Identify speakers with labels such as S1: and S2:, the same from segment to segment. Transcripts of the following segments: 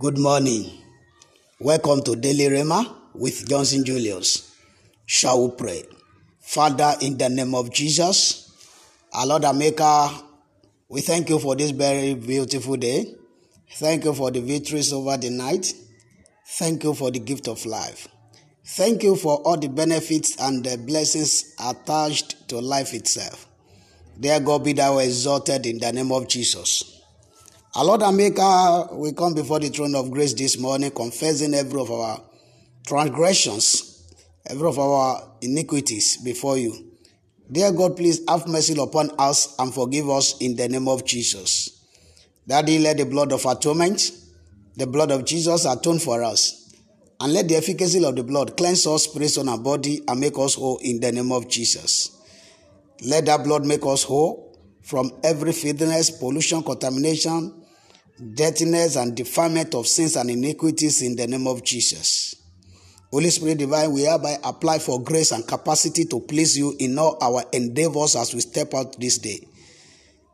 S1: Good morning. Welcome to Daily Rhema with Johnson Julius. Shall we pray? Father, in the name of Jesus, our Lord and Maker, we thank you for this very beautiful day. Thank you for the victories over the night. Thank you for the gift of life. Thank you for all the benefits and the blessings attached to life itself. Dear God, be thou exalted in the name of Jesus. Our Lord and Maker, we come before the throne of grace this morning, confessing every of our transgressions, every of our iniquities before you. Dear God, please have mercy upon us and forgive us in the name of Jesus. Daddy, let the blood of atonement, the blood of Jesus atone for us. And let the efficacy of the blood cleanse us, spirit, on our body, and make us whole in the name of Jesus. Let that blood make us whole from every filthiness, pollution, contamination, dirtiness and defilement of sins and iniquities in the name of Jesus. Holy Spirit divine, we hereby apply for grace and capacity to please you in all our endeavors as we step out this day.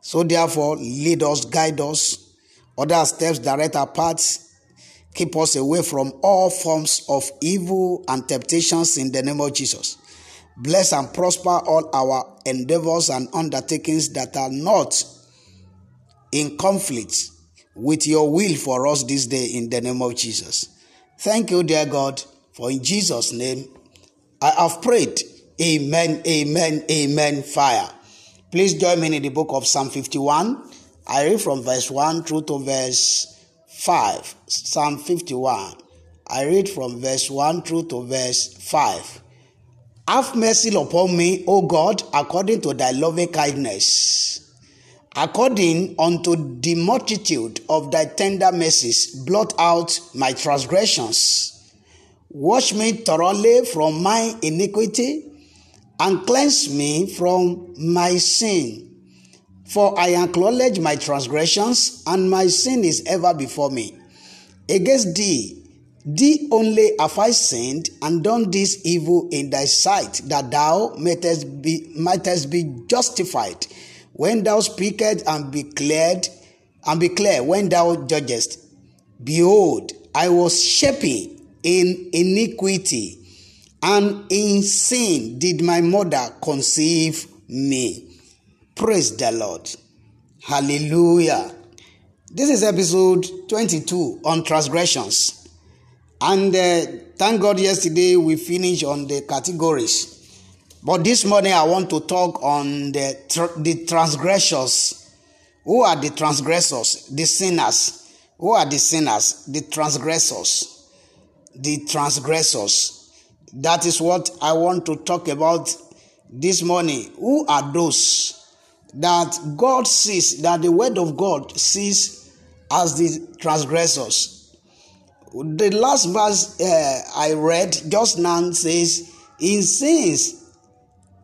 S1: So therefore, lead us, guide us, order steps, direct our paths, keep us away from all forms of evil and temptations in the name of Jesus. Bless and prosper all our endeavors and undertakings that are not in conflict with your will for us this day in the name of Jesus. Thank you, dear God, for in Jesus' name I have prayed. Amen, amen, amen. Fire. Please join me in the book of Psalm 51. I read from verse 1 through to verse 5. Psalm 51. I read from verse 1 through to verse 5. Have mercy upon me, O God, according to thy loving kindness According unto the multitude of thy tender mercies, blot out my transgressions. Wash me thoroughly from my iniquity and cleanse me from my sin. For I acknowledge my transgressions, and my sin is ever before me. Against thee, thee only have I sinned and done this evil in thy sight, that thou mightest be, mightest be justified when thou speakest and be cleared and be clear when thou judgest behold i was shapen in iniquity and in sin did my mother conceive me. Praise the lord. Hallelujah. This is episode 22 on transgressions. And uh, thank god yesterday we finished on the categories but this morning I want to talk on the, the transgressors. Who are the transgressors? The sinners. Who are the sinners? The transgressors. The transgressors. That is what I want to talk about this morning. Who are those that God sees, that the word of God sees as the transgressors? The last verse uh, I read just now says, In sins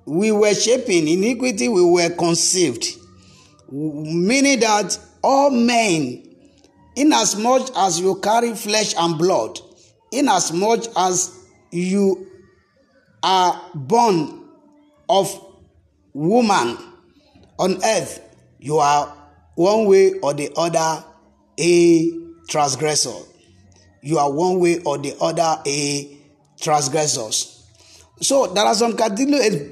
S1: we were shaping. Iniquity we were conceived. Meaning that all men inasmuch as much as you carry flesh and blood inasmuch as much as you are born of woman on earth you are one way or the other a transgressor. You are one way or the other a transgressors So there are some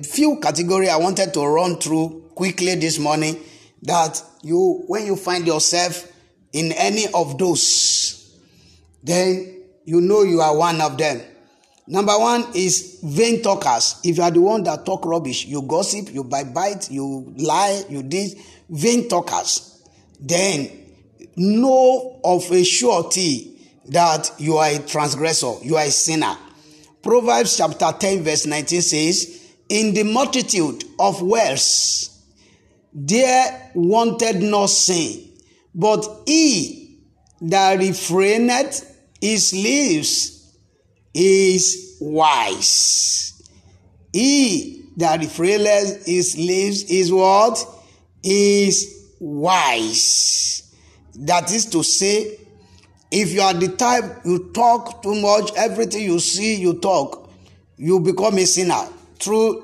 S1: few category I wanted to run through quickly this morning that you when you find yourself in any of those, then you know you are one of them. Number one is vain talkers. If you are the one that talk rubbish, you gossip, you bite, you lie, you did vain talkers, then know of a surety that you are a transgressor, you are a sinner. Proverbs chapter 10, verse 19 says, In the multitude of wells there wanted no sin, but he that refraineth his lips is wise. He that refraineth his lips is what? Is wise. That is to say, if you are the type you talk too much everything you see you talk you become a sinner through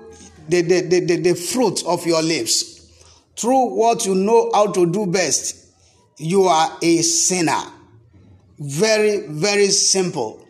S1: the the the the, the fruit of your lips through what you know how to do best you are a sinner Very, very simple.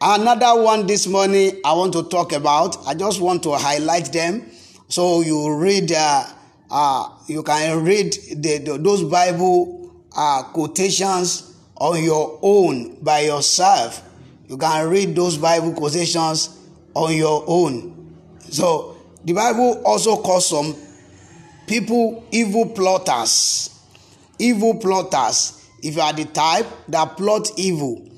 S1: Another one this morning I want to talk about. I just want to highlight them so you read. Uh, uh, you can read the, the, those Bible uh, quotations on your own by yourself. You can read those Bible quotations on your own. So the Bible also calls some people evil plotters. Evil plotters. If you are the type that plot evil,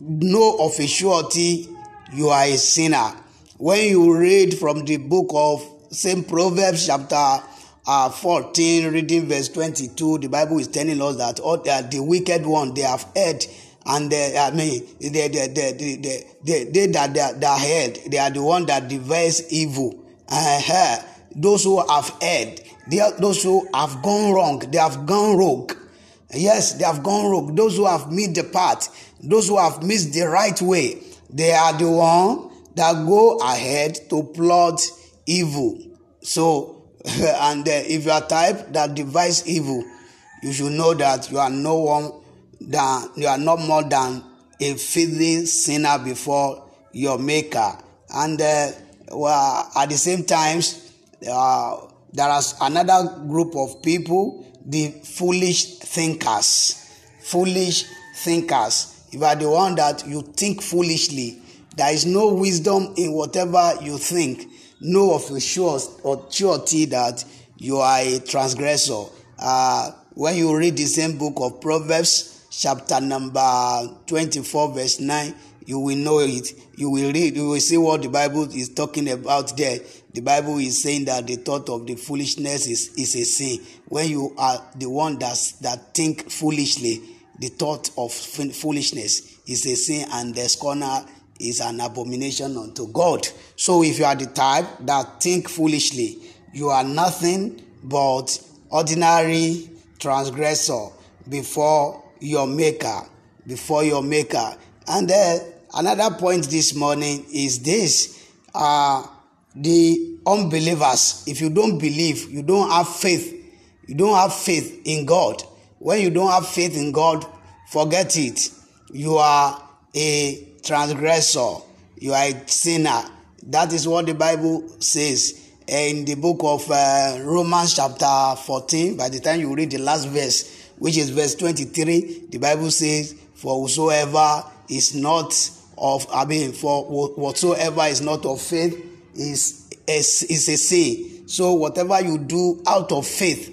S1: know of a surety you are a sinner. When you read from the book of St. Proverbs chapter uh, 14, reading verse 22, the Bible is telling us that all, the wicked one, they have heard and they, I mean, they, they, they, they, they, they, they that they, are heard, they are the one that devise evil. Uh, those who have heard, they are those who have gone wrong, they have gone rogue. Yes, they have gone rogue. Those who have missed the path, those who have missed the right way, they are the one that go ahead to plot evil. So, and uh, if you are type that devise evil, you should know that you are no one than you are not more than a filthy sinner before your maker. And uh, well, at the same times, uh, there is another group of people, the foolish thinkers. Foolish thinkers. You are the one that you think foolishly, there is no wisdom in whatever you think. Know of your sure or surety that you are a transgressor. Uh, when you read the same book of Proverbs, chapter number 24, verse 9, you will know it. You will read, you will see what the Bible is talking about there. The Bible is saying that the thought of the foolishness is, is a sin. When you are the one that's, that think foolishly, the thought of foolishness is a sin, and the scorner is an abomination unto God. So if you are the type that think foolishly, you are nothing but ordinary transgressor before your maker, before your maker. And then another point this morning is this uh, the unbelievers, if you don't believe, you don't have faith, you don't have faith in God. When you don't have faith in God, forget it. You are a transgressor, you are a sinner. That is what the Bible says in the book of uh, Romans, chapter 14. By the time you read the last verse, which is verse 23, the Bible says, For whosoever is not of, I mean, for whatsoever is not of faith is, is, is a sin. So whatever you do out of faith,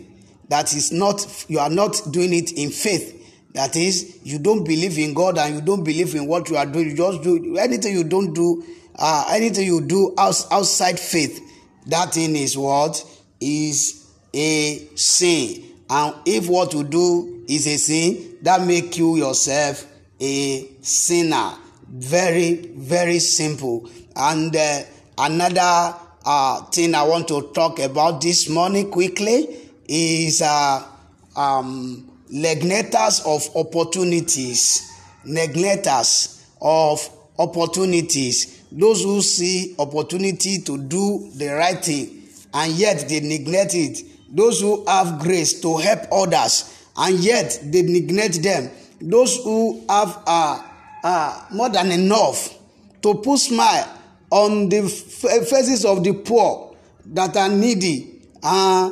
S1: that is not, you are not doing it in faith. That is, you don't believe in God and you don't believe in what you are doing. You just do anything you don't do, uh, anything you do outside faith. That thing is what is a sin. And if what you do is a sin, that make you yourself a sinner. Very, very simple. And uh, another uh, thing I want to talk about this morning quickly is uh, um, neglectors of opportunities. Neglectors of opportunities. Those who see opportunity to do the right thing and yet they neglect it. Those who have grace to help others and yet they neglect them. Those who have uh, uh, more than enough to put smile on the faces of the poor that are needy. Uh,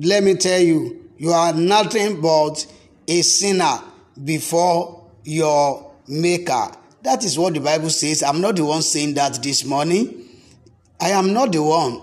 S1: let me tell you, you are nothing but a sinner before your maker. That is what the Bible says. I'm not the one saying that this morning. I am not the one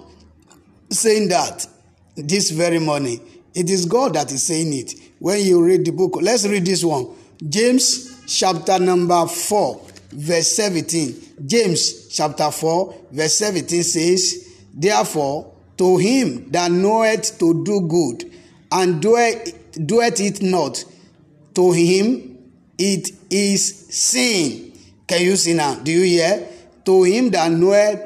S1: saying that this very morning. It is God that is saying it. When you read the book, let's read this one. James chapter number 4, verse 17. James chapter 4, verse 17 says, Therefore, to him that knoweth to do good, and doeth, doeth it not, to him it is sin. Can you see now? Do you hear? To him that knoweth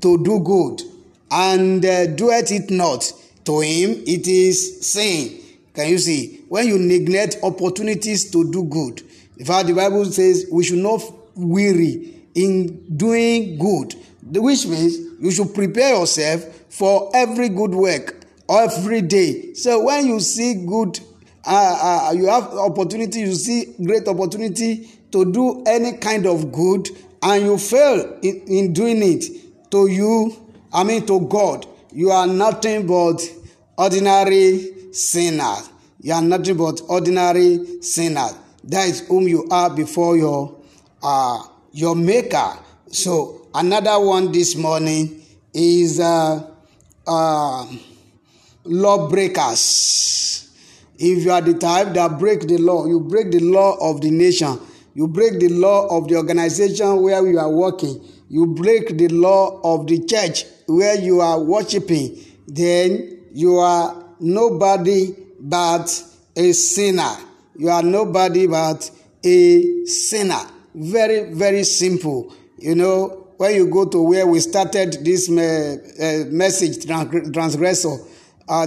S1: to do good, and uh, doeth it not, to him it is sin. Can you see? When you neglect opportunities to do good, in fact, the Bible says we should not weary in doing good, which means you should prepare yourself for every good work every day. So when you see good uh, uh, you have opportunity you see great opportunity to do any kind of good and you fail in, in doing it to you i mean to god. You are nothing but ordinary sinner. You are nothing but ordinary sinner. That is whom you are before your uh, your maker. So another one this morning is uh, uh, lawbreakers if you are the type that break the law you break the law of the nation. You break the law of the organization where you are working. You break the law of the church where you are worshiping. Then you are nobody but a sinner. You are nobody but a sinner. Very very simple. You know when you go to where we started this me, uh, message transgressor uh,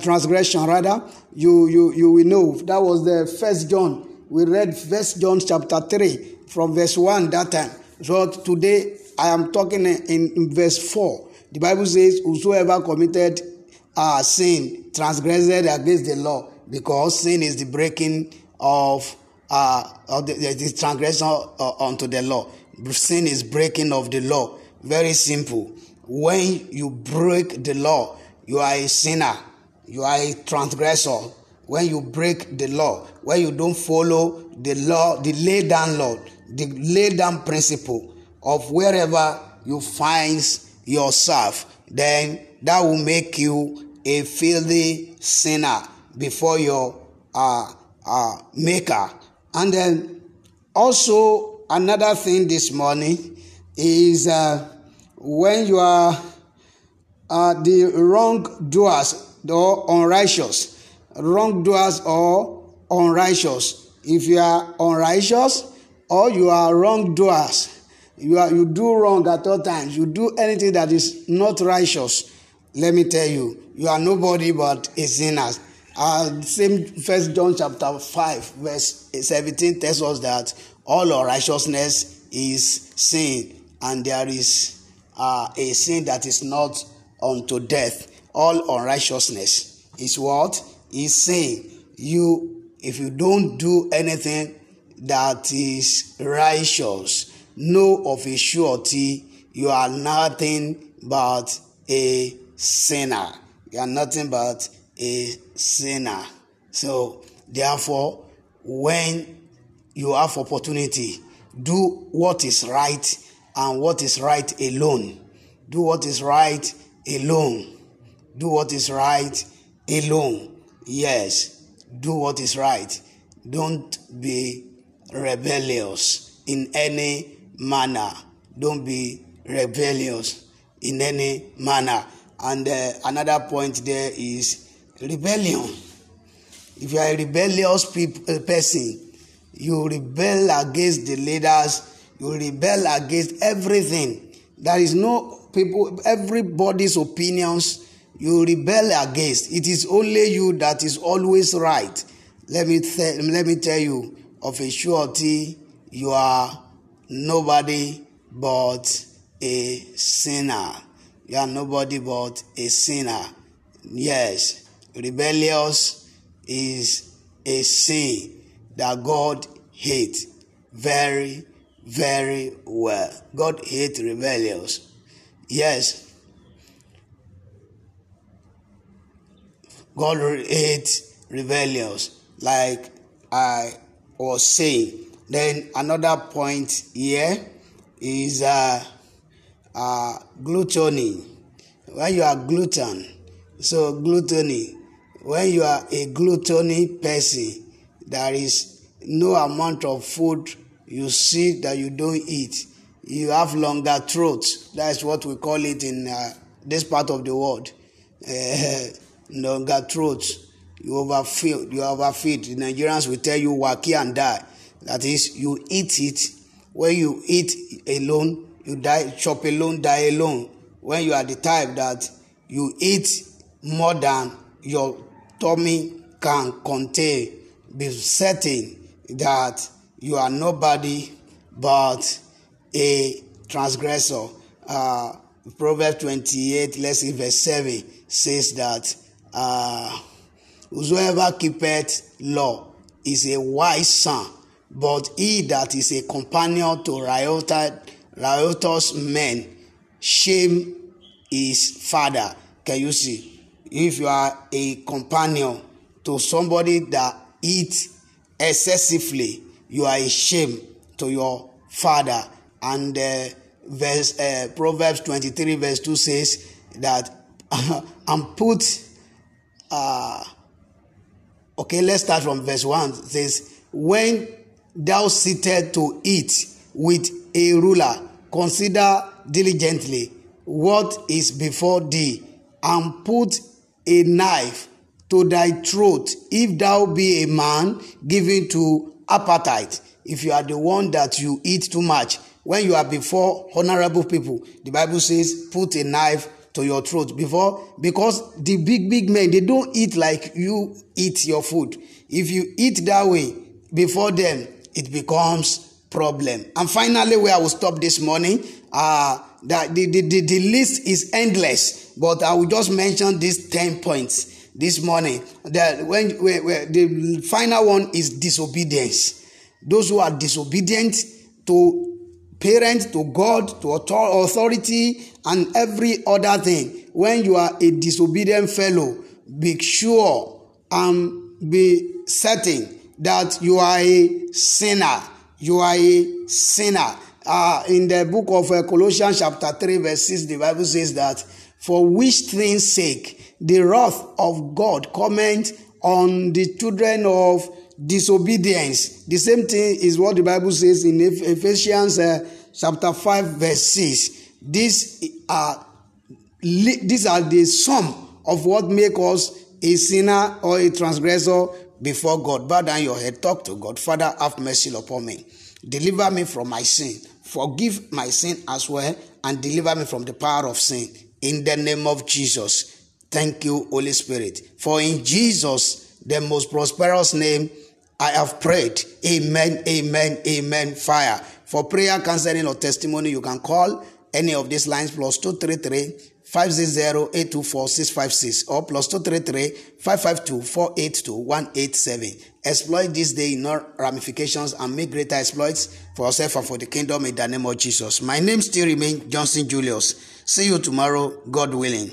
S1: transgression rather you you you will know. That was the first john. We read first john chapter 3 from verse 1 that time. So today i am talking in, in verse 4 the bible says whosoever committed uh, sin transgressed against the law because sin is the breaking of uh, of the, the transgression uh, unto the law. Sin is breaking of the law. Very simple. When you break the law you are a sinner. You are a transgressor. When you break the law when you don't follow the law the lay down law the lay down principle of wherever you find yourself then that will make you a filthy sinner before your uh, uh, maker. And then also another thing this morning is uh, when you are uh, the wrongdoers or unrighteous, wrongdoers or unrighteous. If you are unrighteous or you are wrongdoers, you are you do wrong at all times. You do anything that is not righteous. Let me tell you, you are nobody but a sinner. Uh, same First John chapter five verse seventeen tells us that all unrighteousness is sin, and there is uh, a sin that is not unto death. All unrighteousness is what? Is saying you if you don't do anything that is righteous, know of a surety you are nothing but a sinner. You are nothing but a sinner. So therefore, when you have opportunity, do what is right and what is right alone. Do what is right alone. Do what is right alone. Yes, do what is right. Don't be rebellious in any manner. Don't be rebellious in any manner. And uh, another point there is rebellion. If you are a rebellious uh, person, you rebel against the leaders, you rebel against everything. There is no people, everybody's opinions you rebel against. It is only you that is always right. Let me th- let me tell you of a surety, you are nobody but a sinner. You are nobody but a sinner. Yes, rebellious is a sin that God hates very, very well. God hates rebellious. Yes. God hates rebellious, like I was saying. Then another point here is uh, uh, gluttony. When you are glutton, so gluttony, when you are a gluttony person, there is no amount of food you see that you don't eat you have longer throats. That's what we call it in uh, this part of the world. Uh, longer throats. You overfeed. You overfeed. The Nigerians will tell you waki and die. That is, you eat it. When you eat alone, you die. Chop alone, die alone. When you are the type that you eat more than your tummy can contain, be certain that you are nobody but a transgressor. Uh, Proverbs 28, let's see, verse 7 says that uh, Whosoever keepeth law is a wise son, but he that is a companion to riotous men, shame his father. Can you see? If you are a companion to somebody that eat excessively, you are a shame to your father. And uh, verse uh, Proverbs 23 verse 2 says that and put uh, okay let's start from verse 1 it says when thou seated to eat with a ruler consider diligently what is before thee and put a knife to thy throat if thou be a man given to appetite if you are the one that you eat too much when you are before honorable people the bible says put a knife to your throat. Before because the big big men they don't eat like you eat your food. If you eat that way before them it becomes problem. And finally where i will stop this morning uh that the, the, the, the list is endless but i will just mention these 10 points this morning that when, the final one is disobedience those who are disobedient to parents, to God, to authority, and every other thing. When you are a disobedient fellow, be sure and be certain that you are a sinner. You are a sinner. Uh, in the book of uh, Colossians, chapter 3, verse 6, the Bible says that for which things sake the wrath of God comment on the children of disobedience. The same thing is what the Bible says in Ephesians uh, chapter 5 verse 6. These are these are the sum of what make us a sinner or a transgressor before God. Bow down your head, talk to God. Father, have mercy upon me. Deliver me from my sin. Forgive my sin as well and deliver me from the power of sin. In the name of Jesus. Thank you, Holy Spirit. For in Jesus, the most prosperous name, I have prayed. Amen, amen, amen. Fire. For prayer, counseling, or testimony, you can call any of these lines plus 233 560 824 656 or plus 233 552 482 187. Exploit this day in all ramifications and make greater exploits for yourself and for the kingdom in the name of Jesus. My name still remains Johnson Julius. See you tomorrow, God willing.